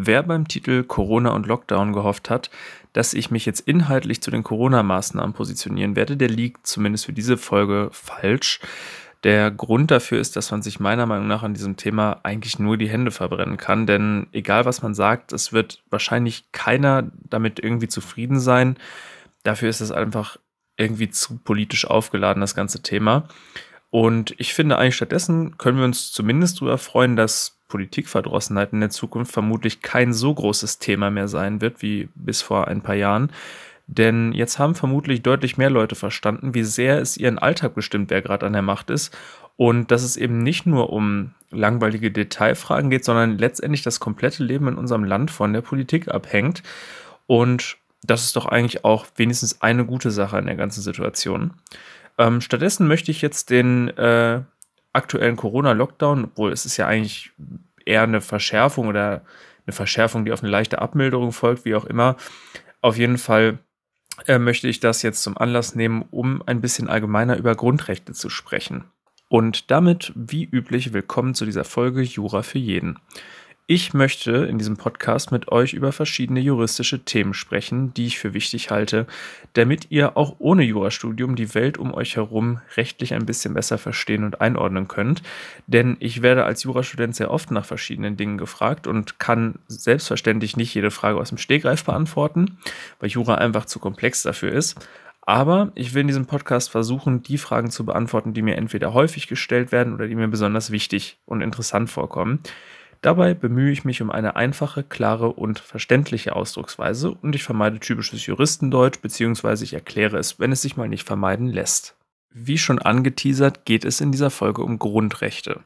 Wer beim Titel Corona und Lockdown gehofft hat, dass ich mich jetzt inhaltlich zu den Corona-Maßnahmen positionieren werde, der liegt zumindest für diese Folge falsch. Der Grund dafür ist, dass man sich meiner Meinung nach an diesem Thema eigentlich nur die Hände verbrennen kann, denn egal was man sagt, es wird wahrscheinlich keiner damit irgendwie zufrieden sein. Dafür ist es einfach irgendwie zu politisch aufgeladen, das ganze Thema. Und ich finde eigentlich stattdessen können wir uns zumindest darüber freuen, dass Politikverdrossenheit in der Zukunft vermutlich kein so großes Thema mehr sein wird wie bis vor ein paar Jahren. Denn jetzt haben vermutlich deutlich mehr Leute verstanden, wie sehr es ihren Alltag bestimmt, wer gerade an der Macht ist. Und dass es eben nicht nur um langweilige Detailfragen geht, sondern letztendlich das komplette Leben in unserem Land von der Politik abhängt. Und das ist doch eigentlich auch wenigstens eine gute Sache in der ganzen Situation. Ähm, stattdessen möchte ich jetzt den äh, aktuellen Corona-Lockdown, obwohl es ist ja eigentlich eher eine Verschärfung oder eine Verschärfung, die auf eine leichte Abmilderung folgt, wie auch immer. Auf jeden Fall äh, möchte ich das jetzt zum Anlass nehmen, um ein bisschen allgemeiner über Grundrechte zu sprechen. Und damit, wie üblich, willkommen zu dieser Folge Jura für jeden. Ich möchte in diesem Podcast mit euch über verschiedene juristische Themen sprechen, die ich für wichtig halte, damit ihr auch ohne Jurastudium die Welt um euch herum rechtlich ein bisschen besser verstehen und einordnen könnt. Denn ich werde als Jurastudent sehr oft nach verschiedenen Dingen gefragt und kann selbstverständlich nicht jede Frage aus dem Stegreif beantworten, weil Jura einfach zu komplex dafür ist. Aber ich will in diesem Podcast versuchen, die Fragen zu beantworten, die mir entweder häufig gestellt werden oder die mir besonders wichtig und interessant vorkommen. Dabei bemühe ich mich um eine einfache, klare und verständliche Ausdrucksweise und ich vermeide typisches Juristendeutsch bzw. ich erkläre es, wenn es sich mal nicht vermeiden lässt. Wie schon angeteasert, geht es in dieser Folge um Grundrechte.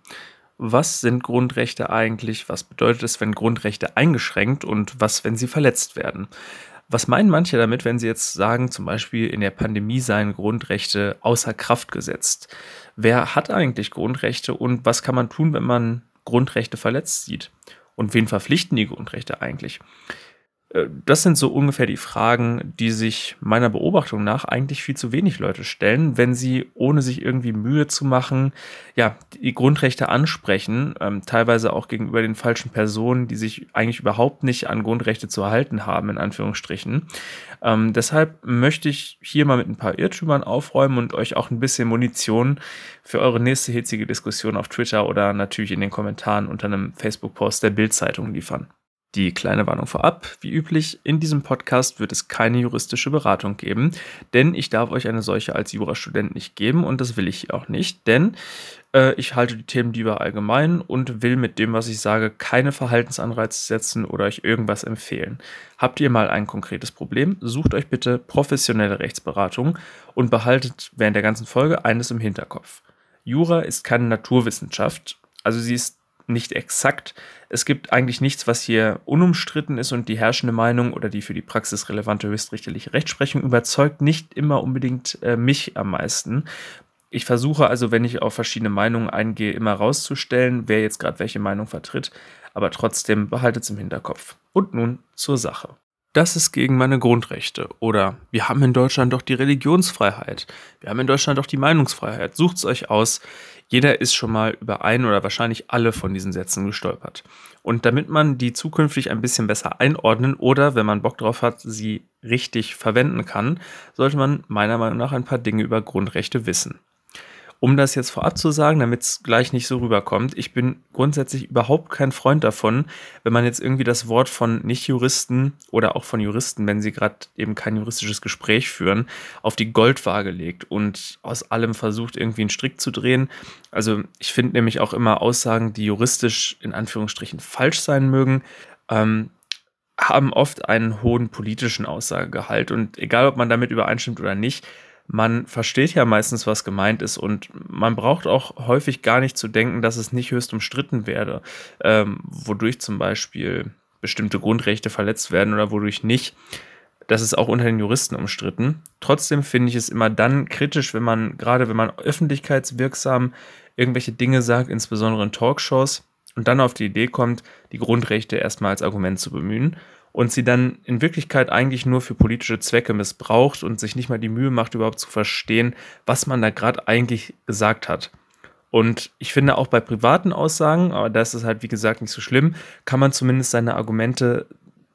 Was sind Grundrechte eigentlich? Was bedeutet es, wenn Grundrechte eingeschränkt und was, wenn sie verletzt werden? Was meinen manche damit, wenn sie jetzt sagen, zum Beispiel in der Pandemie seien Grundrechte außer Kraft gesetzt? Wer hat eigentlich Grundrechte und was kann man tun, wenn man Grundrechte verletzt sieht. Und wen verpflichten die Grundrechte eigentlich? Äh, das sind so ungefähr die Fragen, die sich meiner Beobachtung nach eigentlich viel zu wenig Leute stellen, wenn sie, ohne sich irgendwie Mühe zu machen, ja, die Grundrechte ansprechen, ähm, teilweise auch gegenüber den falschen Personen, die sich eigentlich überhaupt nicht an Grundrechte zu halten haben, in Anführungsstrichen. Ähm, deshalb möchte ich hier mal mit ein paar Irrtümern aufräumen und euch auch ein bisschen Munition für eure nächste hitzige Diskussion auf Twitter oder natürlich in den Kommentaren unter einem Facebook-Post der Bild-Zeitung liefern. Die kleine Warnung vorab, wie üblich, in diesem Podcast wird es keine juristische Beratung geben, denn ich darf euch eine solche als Jurastudent nicht geben und das will ich auch nicht, denn äh, ich halte die Themen lieber allgemein und will mit dem, was ich sage, keine Verhaltensanreize setzen oder euch irgendwas empfehlen. Habt ihr mal ein konkretes Problem, sucht euch bitte professionelle Rechtsberatung und behaltet während der ganzen Folge eines im Hinterkopf. Jura ist keine Naturwissenschaft, also sie ist nicht exakt. Es gibt eigentlich nichts, was hier unumstritten ist und die herrschende Meinung oder die für die Praxis relevante höchstrichterliche Rechtsprechung überzeugt nicht immer unbedingt äh, mich am meisten. Ich versuche also, wenn ich auf verschiedene Meinungen eingehe, immer rauszustellen, wer jetzt gerade welche Meinung vertritt, aber trotzdem behaltet es im Hinterkopf. Und nun zur Sache. Das ist gegen meine Grundrechte. Oder wir haben in Deutschland doch die Religionsfreiheit. Wir haben in Deutschland doch die Meinungsfreiheit. Sucht's euch aus. Jeder ist schon mal über ein oder wahrscheinlich alle von diesen Sätzen gestolpert. Und damit man die zukünftig ein bisschen besser einordnen oder, wenn man Bock drauf hat, sie richtig verwenden kann, sollte man meiner Meinung nach ein paar Dinge über Grundrechte wissen. Um das jetzt vorab zu sagen, damit es gleich nicht so rüberkommt, ich bin grundsätzlich überhaupt kein Freund davon, wenn man jetzt irgendwie das Wort von Nicht-Juristen oder auch von Juristen, wenn sie gerade eben kein juristisches Gespräch führen, auf die Goldwaage legt und aus allem versucht, irgendwie einen Strick zu drehen. Also ich finde nämlich auch immer Aussagen, die juristisch in Anführungsstrichen falsch sein mögen, ähm, haben oft einen hohen politischen Aussagegehalt. Und egal, ob man damit übereinstimmt oder nicht, man versteht ja meistens, was gemeint ist und man braucht auch häufig gar nicht zu denken, dass es nicht höchst umstritten werde, ähm, wodurch zum Beispiel bestimmte Grundrechte verletzt werden oder wodurch nicht. Das ist auch unter den Juristen umstritten. Trotzdem finde ich es immer dann kritisch, wenn man, gerade wenn man öffentlichkeitswirksam irgendwelche Dinge sagt, insbesondere in Talkshows, und dann auf die Idee kommt, die Grundrechte erstmal als Argument zu bemühen und sie dann in Wirklichkeit eigentlich nur für politische Zwecke missbraucht und sich nicht mal die Mühe macht, überhaupt zu verstehen, was man da gerade eigentlich gesagt hat. Und ich finde auch bei privaten Aussagen, aber da ist halt wie gesagt nicht so schlimm, kann man zumindest seine Argumente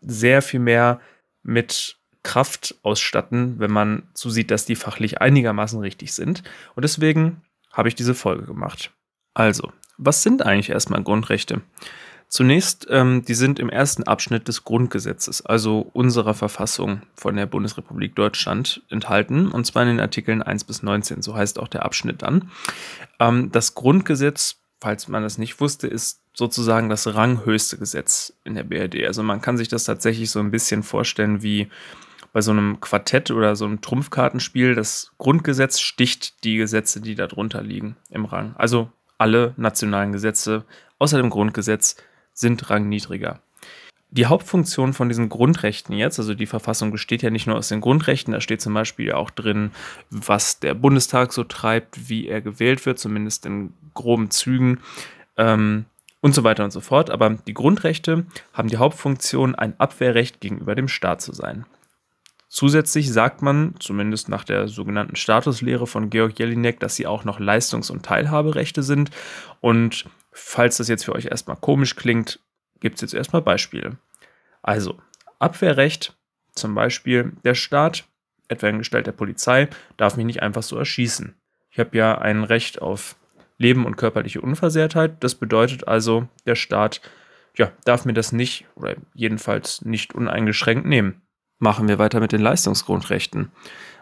sehr viel mehr mit Kraft ausstatten, wenn man zusieht, dass die fachlich einigermaßen richtig sind. Und deswegen habe ich diese Folge gemacht. Also, was sind eigentlich erstmal Grundrechte? Zunächst, ähm, die sind im ersten Abschnitt des Grundgesetzes, also unserer Verfassung von der Bundesrepublik Deutschland, enthalten, und zwar in den Artikeln 1 bis 19, so heißt auch der Abschnitt dann. Ähm, das Grundgesetz, falls man das nicht wusste, ist sozusagen das ranghöchste Gesetz in der BRD. Also man kann sich das tatsächlich so ein bisschen vorstellen wie bei so einem Quartett oder so einem Trumpfkartenspiel. Das Grundgesetz sticht die Gesetze, die darunter liegen, im Rang. Also alle nationalen Gesetze außer dem Grundgesetz sind rangniedriger. Die Hauptfunktion von diesen Grundrechten jetzt, also die Verfassung besteht ja nicht nur aus den Grundrechten, da steht zum Beispiel auch drin, was der Bundestag so treibt, wie er gewählt wird, zumindest in groben Zügen ähm, und so weiter und so fort. Aber die Grundrechte haben die Hauptfunktion, ein Abwehrrecht gegenüber dem Staat zu sein. Zusätzlich sagt man, zumindest nach der sogenannten Statuslehre von Georg Jelinek, dass sie auch noch Leistungs- und Teilhaberechte sind. Und falls das jetzt für euch erstmal komisch klingt, gibt es jetzt erstmal Beispiele. Also, Abwehrrecht, zum Beispiel der Staat, etwa in Gestalt der Polizei, darf mich nicht einfach so erschießen. Ich habe ja ein Recht auf Leben und körperliche Unversehrtheit. Das bedeutet also, der Staat ja, darf mir das nicht oder jedenfalls nicht uneingeschränkt nehmen. Machen wir weiter mit den Leistungsgrundrechten.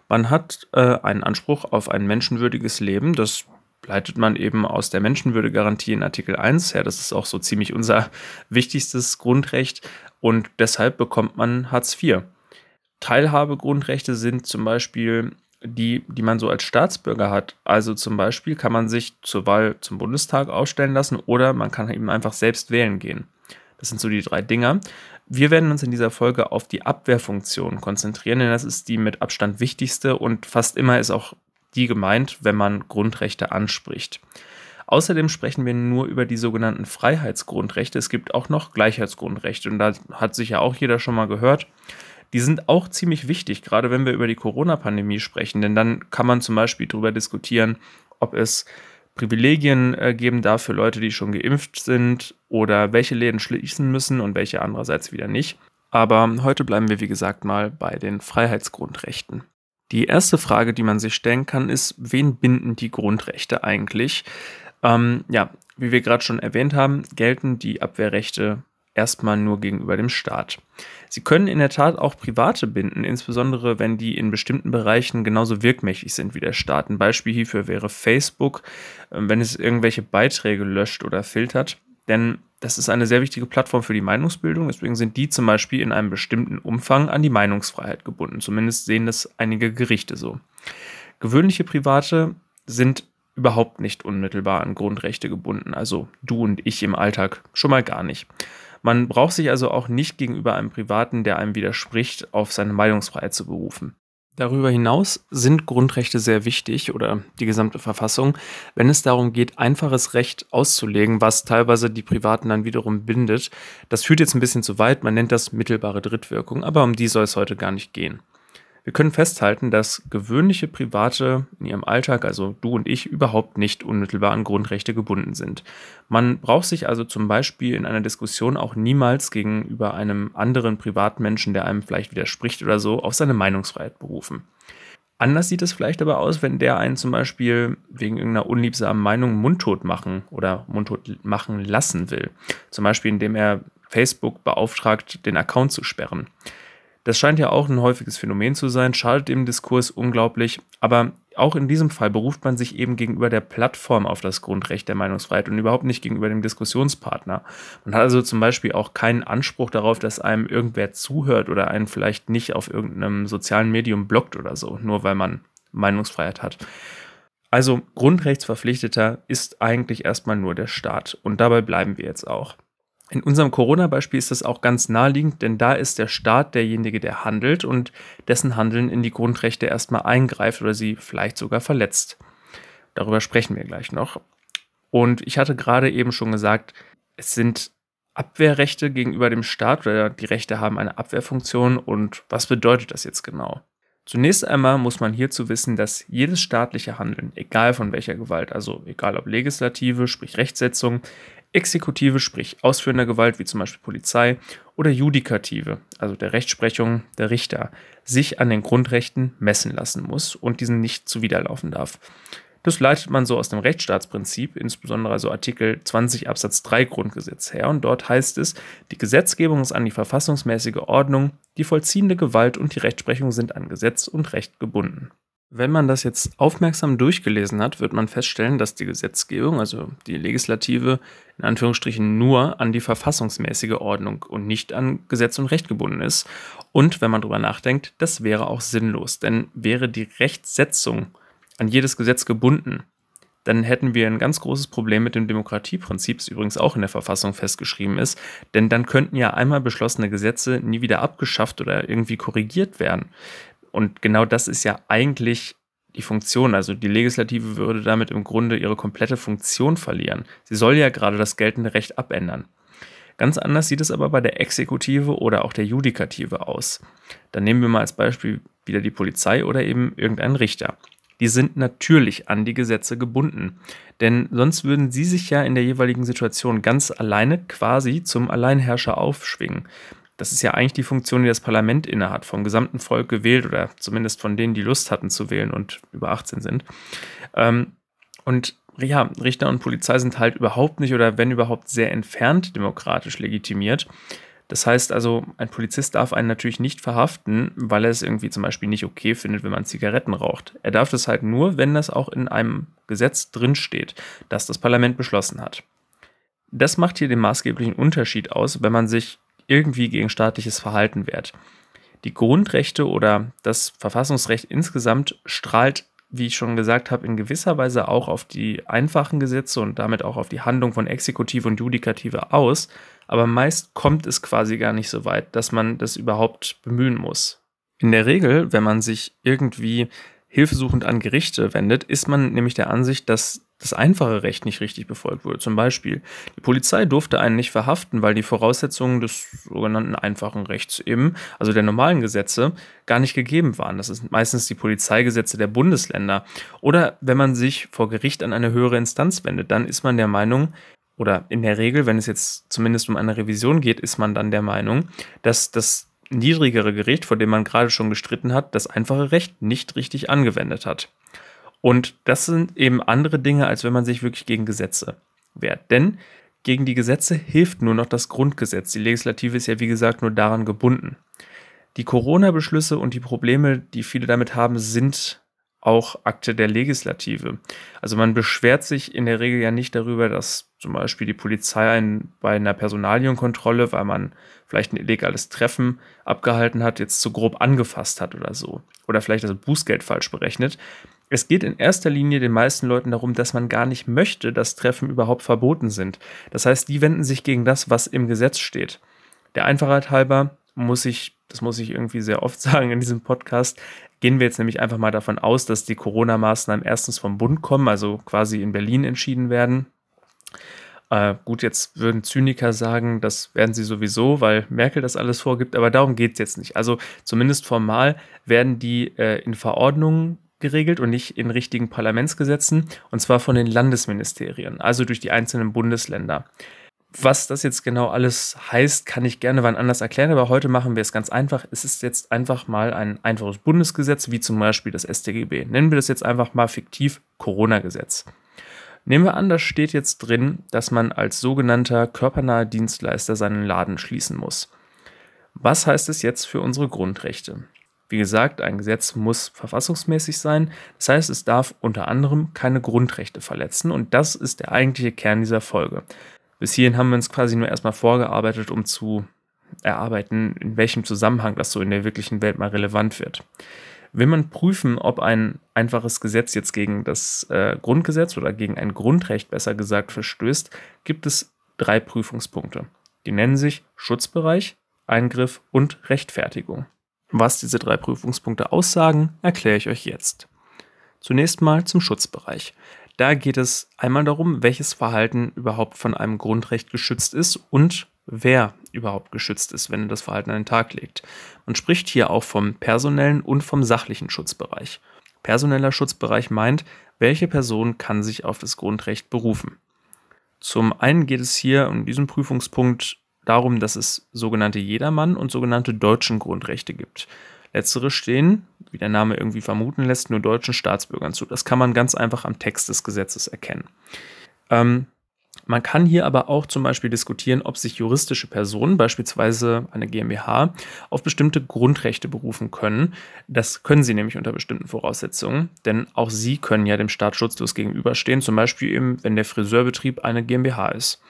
Man hat äh, einen Anspruch auf ein menschenwürdiges Leben. Das leitet man eben aus der Menschenwürdegarantie in Artikel 1 her. Das ist auch so ziemlich unser wichtigstes Grundrecht und deshalb bekommt man Hartz IV. Teilhabegrundrechte sind zum Beispiel die, die man so als Staatsbürger hat. Also zum Beispiel kann man sich zur Wahl zum Bundestag aufstellen lassen oder man kann eben einfach selbst wählen gehen. Das sind so die drei Dinger. Wir werden uns in dieser Folge auf die Abwehrfunktion konzentrieren, denn das ist die mit Abstand wichtigste und fast immer ist auch die gemeint, wenn man Grundrechte anspricht. Außerdem sprechen wir nur über die sogenannten Freiheitsgrundrechte. Es gibt auch noch Gleichheitsgrundrechte und da hat sich ja auch jeder schon mal gehört. Die sind auch ziemlich wichtig, gerade wenn wir über die Corona-Pandemie sprechen, denn dann kann man zum Beispiel darüber diskutieren, ob es Privilegien äh, geben darf für Leute, die schon geimpft sind oder welche Läden schließen müssen und welche andererseits wieder nicht. Aber heute bleiben wir, wie gesagt, mal bei den Freiheitsgrundrechten. Die erste Frage, die man sich stellen kann, ist, wen binden die Grundrechte eigentlich? Ähm, ja, wie wir gerade schon erwähnt haben, gelten die Abwehrrechte erstmal nur gegenüber dem Staat. Sie können in der Tat auch Private binden, insbesondere wenn die in bestimmten Bereichen genauso wirkmächtig sind wie der Staat. Ein Beispiel hierfür wäre Facebook, ähm, wenn es irgendwelche Beiträge löscht oder filtert. Denn das ist eine sehr wichtige Plattform für die Meinungsbildung. Deswegen sind die zum Beispiel in einem bestimmten Umfang an die Meinungsfreiheit gebunden. Zumindest sehen das einige Gerichte so. Gewöhnliche Private sind überhaupt nicht unmittelbar an Grundrechte gebunden. Also du und ich im Alltag schon mal gar nicht. Man braucht sich also auch nicht gegenüber einem Privaten, der einem widerspricht, auf seine Meinungsfreiheit zu berufen. Darüber hinaus sind Grundrechte sehr wichtig oder die gesamte Verfassung, wenn es darum geht, einfaches Recht auszulegen, was teilweise die Privaten dann wiederum bindet. Das führt jetzt ein bisschen zu weit, man nennt das mittelbare Drittwirkung, aber um die soll es heute gar nicht gehen. Wir können festhalten, dass gewöhnliche Private in ihrem Alltag, also du und ich, überhaupt nicht unmittelbar an Grundrechte gebunden sind. Man braucht sich also zum Beispiel in einer Diskussion auch niemals gegenüber einem anderen Privatmenschen, der einem vielleicht widerspricht oder so, auf seine Meinungsfreiheit berufen. Anders sieht es vielleicht aber aus, wenn der einen zum Beispiel wegen irgendeiner unliebsamen Meinung mundtot machen oder mundtot machen lassen will. Zum Beispiel indem er Facebook beauftragt, den Account zu sperren. Das scheint ja auch ein häufiges Phänomen zu sein, schadet dem Diskurs unglaublich, aber auch in diesem Fall beruft man sich eben gegenüber der Plattform auf das Grundrecht der Meinungsfreiheit und überhaupt nicht gegenüber dem Diskussionspartner. Man hat also zum Beispiel auch keinen Anspruch darauf, dass einem irgendwer zuhört oder einen vielleicht nicht auf irgendeinem sozialen Medium blockt oder so, nur weil man Meinungsfreiheit hat. Also Grundrechtsverpflichteter ist eigentlich erstmal nur der Staat und dabei bleiben wir jetzt auch. In unserem Corona-Beispiel ist das auch ganz naheliegend, denn da ist der Staat derjenige, der handelt und dessen Handeln in die Grundrechte erstmal eingreift oder sie vielleicht sogar verletzt. Darüber sprechen wir gleich noch. Und ich hatte gerade eben schon gesagt, es sind Abwehrrechte gegenüber dem Staat oder die Rechte haben eine Abwehrfunktion und was bedeutet das jetzt genau? Zunächst einmal muss man hierzu wissen, dass jedes staatliche Handeln, egal von welcher Gewalt, also egal ob Legislative, sprich Rechtsetzung, Exekutive, sprich ausführender Gewalt, wie zum Beispiel Polizei, oder Judikative, also der Rechtsprechung der Richter, sich an den Grundrechten messen lassen muss und diesen nicht zuwiderlaufen darf. Das leitet man so aus dem Rechtsstaatsprinzip, insbesondere also Artikel 20 Absatz 3 Grundgesetz her. Und dort heißt es, die Gesetzgebung ist an die verfassungsmäßige Ordnung, die vollziehende Gewalt und die Rechtsprechung sind an Gesetz und Recht gebunden. Wenn man das jetzt aufmerksam durchgelesen hat, wird man feststellen, dass die Gesetzgebung, also die Legislative, in Anführungsstrichen nur an die verfassungsmäßige Ordnung und nicht an Gesetz und Recht gebunden ist. Und wenn man darüber nachdenkt, das wäre auch sinnlos, denn wäre die Rechtsetzung an jedes Gesetz gebunden, dann hätten wir ein ganz großes Problem mit dem Demokratieprinzip, das übrigens auch in der Verfassung festgeschrieben ist, denn dann könnten ja einmal beschlossene Gesetze nie wieder abgeschafft oder irgendwie korrigiert werden. Und genau das ist ja eigentlich die Funktion. Also die Legislative würde damit im Grunde ihre komplette Funktion verlieren. Sie soll ja gerade das geltende Recht abändern. Ganz anders sieht es aber bei der Exekutive oder auch der Judikative aus. Dann nehmen wir mal als Beispiel wieder die Polizei oder eben irgendeinen Richter die sind natürlich an die Gesetze gebunden. Denn sonst würden sie sich ja in der jeweiligen Situation ganz alleine quasi zum Alleinherrscher aufschwingen. Das ist ja eigentlich die Funktion, die das Parlament innehat, vom gesamten Volk gewählt oder zumindest von denen, die Lust hatten zu wählen und über 18 sind. Ähm, und ja, Richter und Polizei sind halt überhaupt nicht oder wenn überhaupt sehr entfernt demokratisch legitimiert. Das heißt also, ein Polizist darf einen natürlich nicht verhaften, weil er es irgendwie zum Beispiel nicht okay findet, wenn man Zigaretten raucht. Er darf das halt nur, wenn das auch in einem Gesetz drinsteht, das das Parlament beschlossen hat. Das macht hier den maßgeblichen Unterschied aus, wenn man sich irgendwie gegen staatliches Verhalten wehrt. Die Grundrechte oder das Verfassungsrecht insgesamt strahlt wie ich schon gesagt habe, in gewisser Weise auch auf die einfachen Gesetze und damit auch auf die Handlung von Exekutive und Judikative aus. Aber meist kommt es quasi gar nicht so weit, dass man das überhaupt bemühen muss. In der Regel, wenn man sich irgendwie hilfesuchend an Gerichte wendet, ist man nämlich der Ansicht, dass das einfache Recht nicht richtig befolgt wurde. Zum Beispiel, die Polizei durfte einen nicht verhaften, weil die Voraussetzungen des sogenannten einfachen Rechts eben, also der normalen Gesetze, gar nicht gegeben waren. Das sind meistens die Polizeigesetze der Bundesländer. Oder wenn man sich vor Gericht an eine höhere Instanz wendet, dann ist man der Meinung, oder in der Regel, wenn es jetzt zumindest um eine Revision geht, ist man dann der Meinung, dass das niedrigere Gericht, vor dem man gerade schon gestritten hat, das einfache Recht nicht richtig angewendet hat. Und das sind eben andere Dinge, als wenn man sich wirklich gegen Gesetze wehrt. Denn gegen die Gesetze hilft nur noch das Grundgesetz. Die Legislative ist ja, wie gesagt, nur daran gebunden. Die Corona-Beschlüsse und die Probleme, die viele damit haben, sind auch Akte der Legislative. Also man beschwert sich in der Regel ja nicht darüber, dass zum Beispiel die Polizei einen bei einer Personalienkontrolle, weil man vielleicht ein illegales Treffen abgehalten hat, jetzt zu grob angefasst hat oder so. Oder vielleicht das Bußgeld falsch berechnet. Es geht in erster Linie den meisten Leuten darum, dass man gar nicht möchte, dass Treffen überhaupt verboten sind. Das heißt, die wenden sich gegen das, was im Gesetz steht. Der Einfachheit halber muss ich, das muss ich irgendwie sehr oft sagen in diesem Podcast, gehen wir jetzt nämlich einfach mal davon aus, dass die Corona-Maßnahmen erstens vom Bund kommen, also quasi in Berlin entschieden werden. Äh, gut, jetzt würden Zyniker sagen, das werden sie sowieso, weil Merkel das alles vorgibt, aber darum geht es jetzt nicht. Also zumindest formal werden die äh, in Verordnungen geregelt und nicht in richtigen Parlamentsgesetzen, und zwar von den Landesministerien, also durch die einzelnen Bundesländer. Was das jetzt genau alles heißt, kann ich gerne wann anders erklären, aber heute machen wir es ganz einfach. Es ist jetzt einfach mal ein einfaches Bundesgesetz, wie zum Beispiel das StGB. Nennen wir das jetzt einfach mal fiktiv Corona-Gesetz. Nehmen wir an, da steht jetzt drin, dass man als sogenannter körpernaher Dienstleister seinen Laden schließen muss. Was heißt es jetzt für unsere Grundrechte? Wie gesagt, ein Gesetz muss verfassungsmäßig sein. Das heißt, es darf unter anderem keine Grundrechte verletzen und das ist der eigentliche Kern dieser Folge. Bis hierhin haben wir uns quasi nur erstmal vorgearbeitet, um zu erarbeiten, in welchem Zusammenhang das so in der wirklichen Welt mal relevant wird. Will man prüfen, ob ein einfaches Gesetz jetzt gegen das äh, Grundgesetz oder gegen ein Grundrecht besser gesagt verstößt, gibt es drei Prüfungspunkte. Die nennen sich Schutzbereich, Eingriff und Rechtfertigung. Was diese drei Prüfungspunkte aussagen, erkläre ich euch jetzt. Zunächst mal zum Schutzbereich. Da geht es einmal darum, welches Verhalten überhaupt von einem Grundrecht geschützt ist und wer überhaupt geschützt ist, wenn er das Verhalten an den Tag legt. Man spricht hier auch vom personellen und vom sachlichen Schutzbereich. Personeller Schutzbereich meint, welche Person kann sich auf das Grundrecht berufen. Zum einen geht es hier in diesem Prüfungspunkt darum, dass es sogenannte Jedermann und sogenannte deutschen Grundrechte gibt. Letztere stehen, wie der Name irgendwie vermuten lässt, nur deutschen Staatsbürgern zu. Das kann man ganz einfach am Text des Gesetzes erkennen. Ähm, man kann hier aber auch zum Beispiel diskutieren, ob sich juristische Personen, beispielsweise eine GmbH, auf bestimmte Grundrechte berufen können. Das können sie nämlich unter bestimmten Voraussetzungen, denn auch sie können ja dem Staat schutzlos gegenüberstehen, zum Beispiel eben, wenn der Friseurbetrieb eine GmbH ist.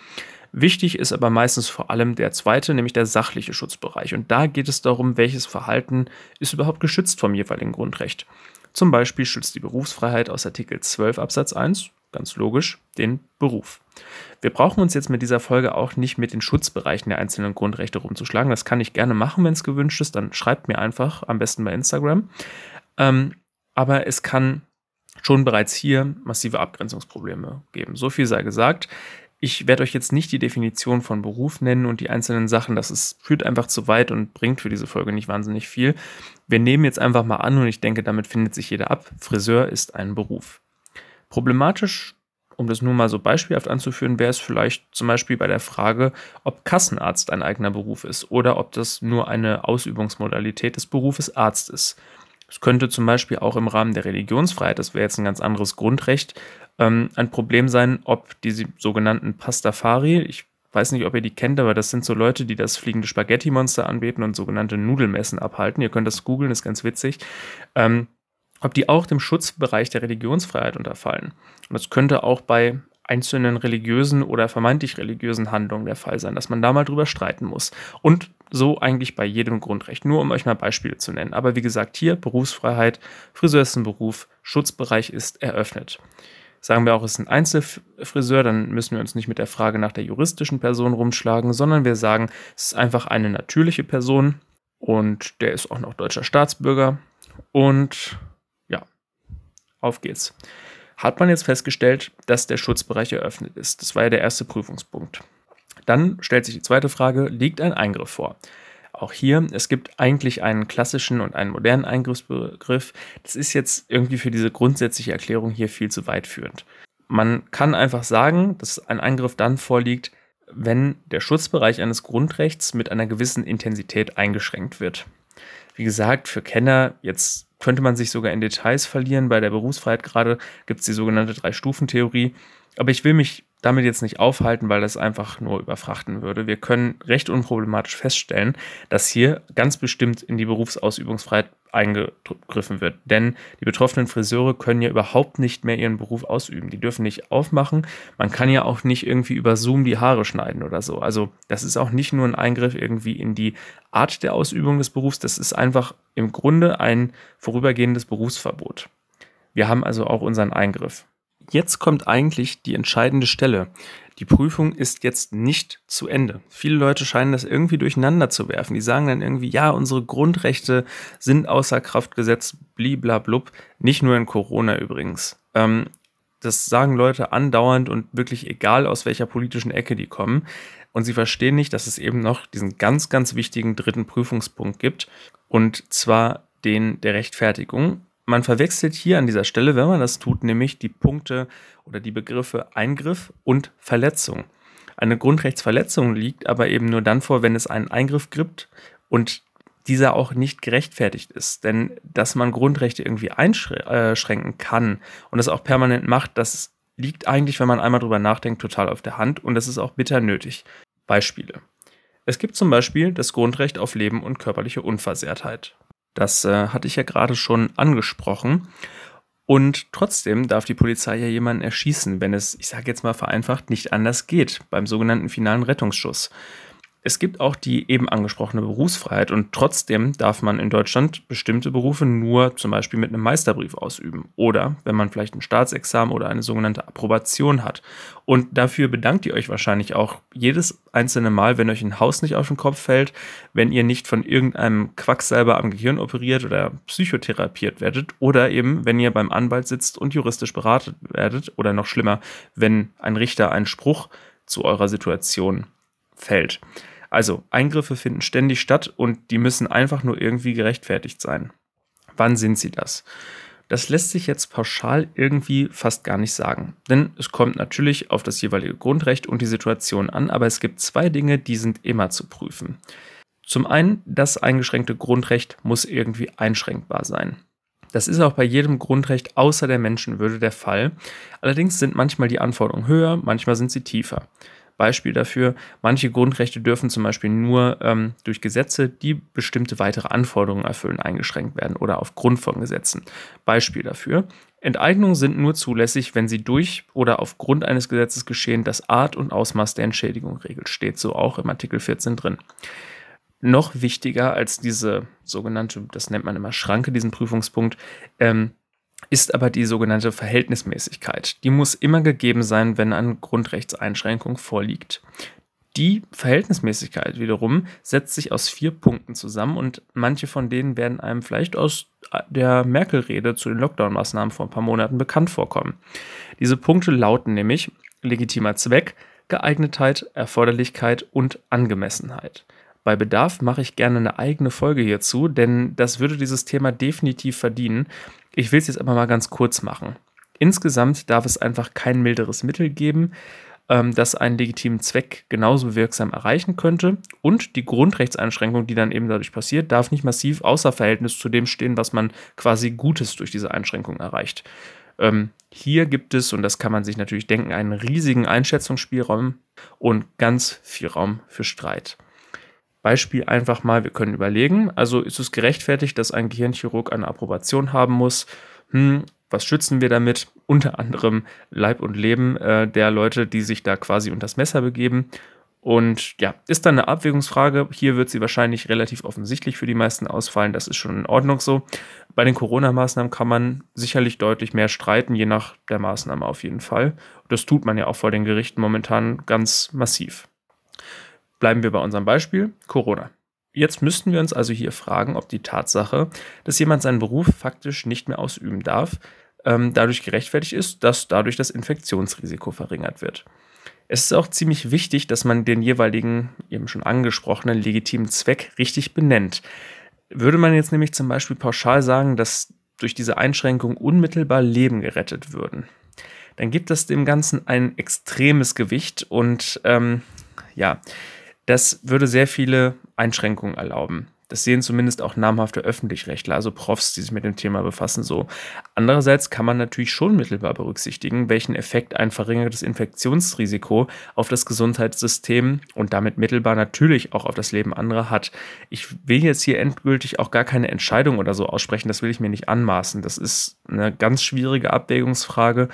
Wichtig ist aber meistens vor allem der zweite, nämlich der sachliche Schutzbereich. Und da geht es darum, welches Verhalten ist überhaupt geschützt vom jeweiligen Grundrecht. Zum Beispiel schützt die Berufsfreiheit aus Artikel 12 Absatz 1 ganz logisch, den Beruf. Wir brauchen uns jetzt mit dieser Folge auch nicht mit den Schutzbereichen der einzelnen Grundrechte rumzuschlagen. Das kann ich gerne machen, wenn es gewünscht ist. Dann schreibt mir einfach, am besten bei Instagram. Ähm, aber es kann schon bereits hier massive Abgrenzungsprobleme geben. So viel sei gesagt. Ich werde euch jetzt nicht die Definition von Beruf nennen und die einzelnen Sachen. Das ist, führt einfach zu weit und bringt für diese Folge nicht wahnsinnig viel. Wir nehmen jetzt einfach mal an und ich denke, damit findet sich jeder ab. Friseur ist ein Beruf. Problematisch, um das nur mal so beispielhaft anzuführen, wäre es vielleicht zum Beispiel bei der Frage, ob Kassenarzt ein eigener Beruf ist oder ob das nur eine Ausübungsmodalität des Berufes Arzt ist. Es könnte zum Beispiel auch im Rahmen der Religionsfreiheit, das wäre jetzt ein ganz anderes Grundrecht, ähm, ein Problem sein, ob diese sogenannten Pastafari, ich weiß nicht, ob ihr die kennt, aber das sind so Leute, die das fliegende Spaghetti-Monster anbeten und sogenannte Nudelmessen abhalten. Ihr könnt das googeln, ist ganz witzig. Ähm, ob die auch dem Schutzbereich der Religionsfreiheit unterfallen. Und das könnte auch bei einzelnen religiösen oder vermeintlich religiösen Handlungen der Fall sein, dass man da mal drüber streiten muss. Und so eigentlich bei jedem Grundrecht, nur um euch mal Beispiele zu nennen. Aber wie gesagt, hier Berufsfreiheit, Friseur ist ein Beruf, Schutzbereich ist eröffnet. Sagen wir auch, es ist ein Einzelfriseur, dann müssen wir uns nicht mit der Frage nach der juristischen Person rumschlagen, sondern wir sagen, es ist einfach eine natürliche Person und der ist auch noch deutscher Staatsbürger und auf geht's. Hat man jetzt festgestellt, dass der Schutzbereich eröffnet ist. Das war ja der erste Prüfungspunkt. Dann stellt sich die zweite Frage, liegt ein Eingriff vor? Auch hier, es gibt eigentlich einen klassischen und einen modernen Eingriffsbegriff. Das ist jetzt irgendwie für diese grundsätzliche Erklärung hier viel zu weit führend. Man kann einfach sagen, dass ein Eingriff dann vorliegt, wenn der Schutzbereich eines Grundrechts mit einer gewissen Intensität eingeschränkt wird. Wie gesagt, für Kenner jetzt könnte man sich sogar in Details verlieren. Bei der Berufsfreiheit gerade gibt es die sogenannte Drei-Stufen-Theorie. Aber ich will mich damit jetzt nicht aufhalten, weil das einfach nur überfrachten würde. Wir können recht unproblematisch feststellen, dass hier ganz bestimmt in die Berufsausübungsfreiheit eingegriffen wird. Denn die betroffenen Friseure können ja überhaupt nicht mehr ihren Beruf ausüben. Die dürfen nicht aufmachen. Man kann ja auch nicht irgendwie über Zoom die Haare schneiden oder so. Also das ist auch nicht nur ein Eingriff irgendwie in die Art der Ausübung des Berufs. Das ist einfach im Grunde ein vorübergehendes Berufsverbot. Wir haben also auch unseren Eingriff. Jetzt kommt eigentlich die entscheidende Stelle. Die Prüfung ist jetzt nicht zu Ende. Viele Leute scheinen das irgendwie durcheinander zu werfen. Die sagen dann irgendwie, ja, unsere Grundrechte sind außer Kraft gesetzt, bliblablub. Nicht nur in Corona übrigens. Ähm, das sagen Leute andauernd und wirklich egal, aus welcher politischen Ecke die kommen. Und sie verstehen nicht, dass es eben noch diesen ganz, ganz wichtigen dritten Prüfungspunkt gibt. Und zwar den der Rechtfertigung. Man verwechselt hier an dieser Stelle, wenn man das tut, nämlich die Punkte oder die Begriffe Eingriff und Verletzung. Eine Grundrechtsverletzung liegt aber eben nur dann vor, wenn es einen Eingriff gibt und dieser auch nicht gerechtfertigt ist. Denn dass man Grundrechte irgendwie einschränken äh, kann und das auch permanent macht, das liegt eigentlich, wenn man einmal drüber nachdenkt, total auf der Hand und das ist auch bitter nötig. Beispiele. Es gibt zum Beispiel das Grundrecht auf Leben und körperliche Unversehrtheit. Das äh, hatte ich ja gerade schon angesprochen. Und trotzdem darf die Polizei ja jemanden erschießen, wenn es, ich sage jetzt mal vereinfacht, nicht anders geht, beim sogenannten finalen Rettungsschuss. Es gibt auch die eben angesprochene Berufsfreiheit und trotzdem darf man in Deutschland bestimmte Berufe nur zum Beispiel mit einem Meisterbrief ausüben oder wenn man vielleicht ein Staatsexamen oder eine sogenannte Approbation hat. Und dafür bedankt ihr euch wahrscheinlich auch jedes einzelne Mal, wenn euch ein Haus nicht auf den Kopf fällt, wenn ihr nicht von irgendeinem Quacksalber am Gehirn operiert oder psychotherapiert werdet oder eben, wenn ihr beim Anwalt sitzt und juristisch beratet werdet oder noch schlimmer, wenn ein Richter einen Spruch zu eurer Situation fällt. Also Eingriffe finden ständig statt und die müssen einfach nur irgendwie gerechtfertigt sein. Wann sind sie das? Das lässt sich jetzt pauschal irgendwie fast gar nicht sagen. Denn es kommt natürlich auf das jeweilige Grundrecht und die Situation an, aber es gibt zwei Dinge, die sind immer zu prüfen. Zum einen, das eingeschränkte Grundrecht muss irgendwie einschränkbar sein. Das ist auch bei jedem Grundrecht außer der Menschenwürde der Fall. Allerdings sind manchmal die Anforderungen höher, manchmal sind sie tiefer. Beispiel dafür, manche Grundrechte dürfen zum Beispiel nur ähm, durch Gesetze, die bestimmte weitere Anforderungen erfüllen, eingeschränkt werden oder aufgrund von Gesetzen. Beispiel dafür, Enteignungen sind nur zulässig, wenn sie durch oder aufgrund eines Gesetzes geschehen, das Art und Ausmaß der Entschädigung regelt. Steht so auch im Artikel 14 drin. Noch wichtiger als diese sogenannte, das nennt man immer Schranke, diesen Prüfungspunkt, ähm, ist aber die sogenannte Verhältnismäßigkeit. Die muss immer gegeben sein, wenn eine Grundrechtseinschränkung vorliegt. Die Verhältnismäßigkeit wiederum setzt sich aus vier Punkten zusammen und manche von denen werden einem vielleicht aus der Merkel-Rede zu den Lockdown-Maßnahmen vor ein paar Monaten bekannt vorkommen. Diese Punkte lauten nämlich legitimer Zweck, Geeignetheit, Erforderlichkeit und Angemessenheit. Bei Bedarf mache ich gerne eine eigene Folge hierzu, denn das würde dieses Thema definitiv verdienen. Ich will es jetzt aber mal ganz kurz machen. Insgesamt darf es einfach kein milderes Mittel geben, ähm, das einen legitimen Zweck genauso wirksam erreichen könnte. Und die Grundrechtseinschränkung, die dann eben dadurch passiert, darf nicht massiv außer Verhältnis zu dem stehen, was man quasi Gutes durch diese Einschränkung erreicht. Ähm, hier gibt es, und das kann man sich natürlich denken, einen riesigen Einschätzungsspielraum und ganz viel Raum für Streit. Beispiel einfach mal, wir können überlegen, also ist es gerechtfertigt, dass ein Gehirnchirurg eine Approbation haben muss? Hm, was schützen wir damit? Unter anderem Leib und Leben äh, der Leute, die sich da quasi unter das Messer begeben. Und ja, ist dann eine Abwägungsfrage. Hier wird sie wahrscheinlich relativ offensichtlich für die meisten ausfallen. Das ist schon in Ordnung so. Bei den Corona-Maßnahmen kann man sicherlich deutlich mehr streiten, je nach der Maßnahme auf jeden Fall. Das tut man ja auch vor den Gerichten momentan ganz massiv. Bleiben wir bei unserem Beispiel Corona. Jetzt müssten wir uns also hier fragen, ob die Tatsache, dass jemand seinen Beruf faktisch nicht mehr ausüben darf, ähm, dadurch gerechtfertigt ist, dass dadurch das Infektionsrisiko verringert wird. Es ist auch ziemlich wichtig, dass man den jeweiligen, eben schon angesprochenen, legitimen Zweck richtig benennt. Würde man jetzt nämlich zum Beispiel pauschal sagen, dass durch diese Einschränkung unmittelbar Leben gerettet würden, dann gibt es dem Ganzen ein extremes Gewicht und ähm, ja, das würde sehr viele Einschränkungen erlauben. Das sehen zumindest auch namhafte Öffentlichrechtler, also Profs, die sich mit dem Thema befassen, so. Andererseits kann man natürlich schon mittelbar berücksichtigen, welchen Effekt ein verringertes Infektionsrisiko auf das Gesundheitssystem und damit mittelbar natürlich auch auf das Leben anderer hat. Ich will jetzt hier endgültig auch gar keine Entscheidung oder so aussprechen, das will ich mir nicht anmaßen. Das ist eine ganz schwierige Abwägungsfrage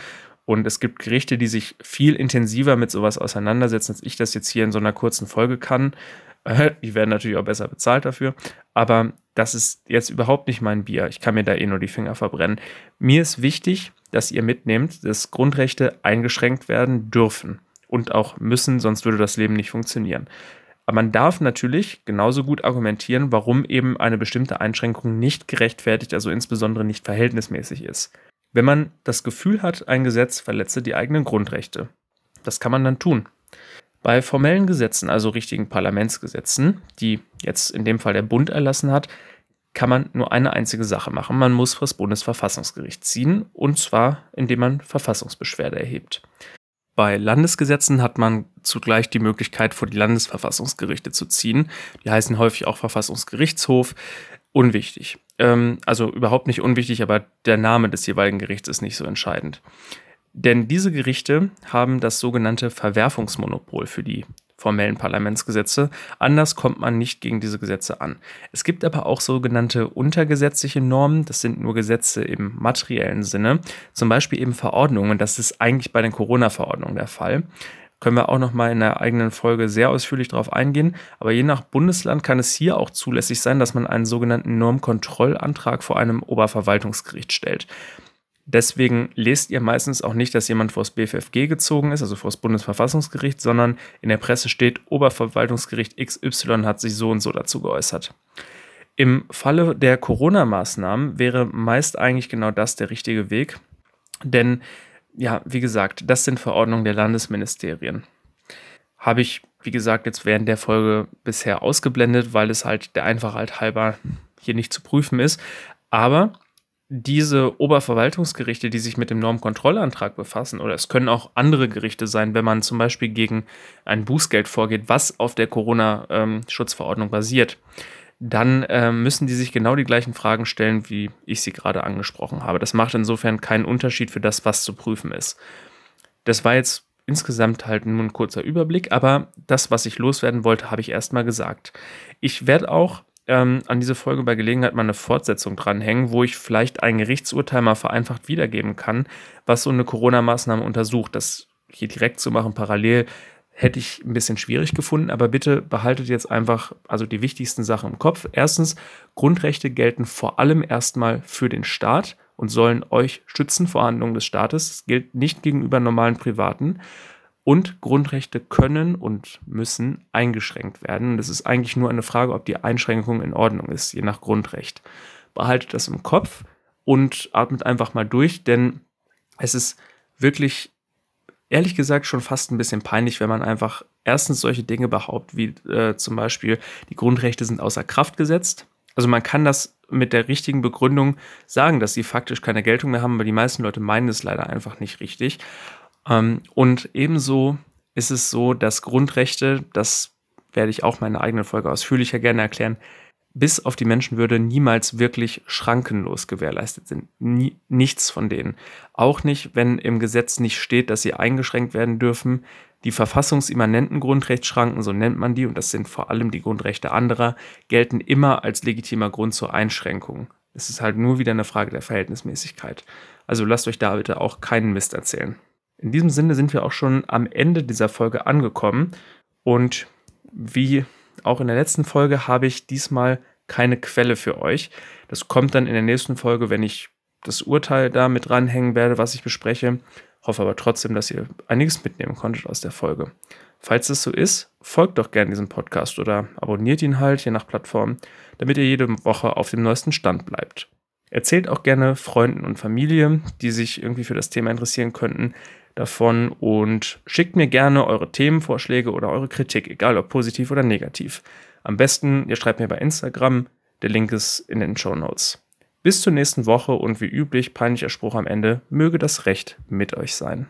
und es gibt Gerichte, die sich viel intensiver mit sowas auseinandersetzen, als ich das jetzt hier in so einer kurzen Folge kann. Die werden natürlich auch besser bezahlt dafür. Aber das ist jetzt überhaupt nicht mein Bier. Ich kann mir da eh nur die Finger verbrennen. Mir ist wichtig, dass ihr mitnehmt, dass Grundrechte eingeschränkt werden dürfen und auch müssen, sonst würde das Leben nicht funktionieren. Aber man darf natürlich genauso gut argumentieren, warum eben eine bestimmte Einschränkung nicht gerechtfertigt, also insbesondere nicht verhältnismäßig ist wenn man das Gefühl hat, ein Gesetz verletze die eigenen Grundrechte. Das kann man dann tun. Bei formellen Gesetzen, also richtigen Parlamentsgesetzen, die jetzt in dem Fall der Bund erlassen hat, kann man nur eine einzige Sache machen. Man muss vor das Bundesverfassungsgericht ziehen, und zwar indem man Verfassungsbeschwerde erhebt. Bei Landesgesetzen hat man zugleich die Möglichkeit, vor die Landesverfassungsgerichte zu ziehen. Die heißen häufig auch Verfassungsgerichtshof. Unwichtig. Ähm, also überhaupt nicht unwichtig, aber der Name des jeweiligen Gerichts ist nicht so entscheidend. Denn diese Gerichte haben das sogenannte Verwerfungsmonopol für die formellen Parlamentsgesetze. Anders kommt man nicht gegen diese Gesetze an. Es gibt aber auch sogenannte untergesetzliche Normen. Das sind nur Gesetze im materiellen Sinne. Zum Beispiel eben Verordnungen. Das ist eigentlich bei den Corona-Verordnungen der Fall. Können wir auch noch mal in einer eigenen Folge sehr ausführlich darauf eingehen. Aber je nach Bundesland kann es hier auch zulässig sein, dass man einen sogenannten Normkontrollantrag vor einem Oberverwaltungsgericht stellt. Deswegen lest ihr meistens auch nicht, dass jemand vor das BFFG gezogen ist, also vor das Bundesverfassungsgericht, sondern in der Presse steht, Oberverwaltungsgericht XY hat sich so und so dazu geäußert. Im Falle der Corona-Maßnahmen wäre meist eigentlich genau das der richtige Weg, denn ja, wie gesagt, das sind Verordnungen der Landesministerien. Habe ich wie gesagt, jetzt während der Folge bisher ausgeblendet, weil es halt der Einfachheit halber hier nicht zu prüfen ist. Aber diese Oberverwaltungsgerichte, die sich mit dem Normkontrollantrag befassen, oder es können auch andere Gerichte sein, wenn man zum Beispiel gegen ein Bußgeld vorgeht, was auf der Corona-Schutzverordnung basiert, dann äh, müssen die sich genau die gleichen Fragen stellen, wie ich sie gerade angesprochen habe. Das macht insofern keinen Unterschied für das, was zu prüfen ist. Das war jetzt insgesamt halt nur ein kurzer Überblick, aber das, was ich loswerden wollte, habe ich erstmal gesagt. Ich werde auch ähm, an diese Folge bei Gelegenheit mal eine Fortsetzung dranhängen, wo ich vielleicht ein Gerichtsurteil mal vereinfacht wiedergeben kann, was so eine Corona-Maßnahme untersucht. Das hier direkt zu machen, parallel, hätte ich ein bisschen schwierig gefunden, aber bitte behaltet jetzt einfach also die wichtigsten Sachen im Kopf. Erstens, Grundrechte gelten vor allem erstmal für den Staat und sollen euch schützen vor Handlungen des Staates. Das gilt nicht gegenüber normalen Privaten. Und Grundrechte können und müssen eingeschränkt werden. Das ist eigentlich nur eine Frage, ob die Einschränkung in Ordnung ist, je nach Grundrecht. Behaltet das im Kopf und atmet einfach mal durch, denn es ist wirklich ehrlich gesagt schon fast ein bisschen peinlich, wenn man einfach erstens solche Dinge behauptet, wie äh, zum Beispiel, die Grundrechte sind außer Kraft gesetzt. Also man kann das mit der richtigen Begründung sagen, dass sie faktisch keine Geltung mehr haben, aber die meisten Leute meinen es leider einfach nicht richtig. Ähm, und ebenso ist es so, dass Grundrechte, das werde ich auch meine eigene Folge ausführlicher gerne erklären, bis auf die Menschenwürde niemals wirklich schrankenlos gewährleistet sind. Nie, nichts von denen. Auch nicht, wenn im Gesetz nicht steht, dass sie eingeschränkt werden dürfen. Die verfassungsimmanenten Grundrechtsschranken, so nennt man die, und das sind vor allem die Grundrechte anderer, gelten immer als legitimer Grund zur Einschränkung. Es ist halt nur wieder eine Frage der Verhältnismäßigkeit. Also lasst euch da bitte auch keinen Mist erzählen. In diesem Sinne sind wir auch schon am Ende dieser Folge angekommen und wie auch in der letzten Folge habe ich diesmal keine Quelle für euch. Das kommt dann in der nächsten Folge, wenn ich das Urteil da mit ranhängen werde, was ich bespreche. Hoffe aber trotzdem, dass ihr einiges mitnehmen konntet aus der Folge. Falls es so ist, folgt doch gerne diesem Podcast oder abonniert ihn halt, je nach Plattform, damit ihr jede Woche auf dem neuesten Stand bleibt. Erzählt auch gerne Freunden und Familie, die sich irgendwie für das Thema interessieren könnten, davon und schickt mir gerne eure Themenvorschläge oder eure Kritik, egal ob positiv oder negativ. Am besten, ihr schreibt mir bei Instagram, der Link ist in den Show Notes. Bis zur nächsten Woche und wie üblich, peinlicher Spruch am Ende, möge das Recht mit euch sein.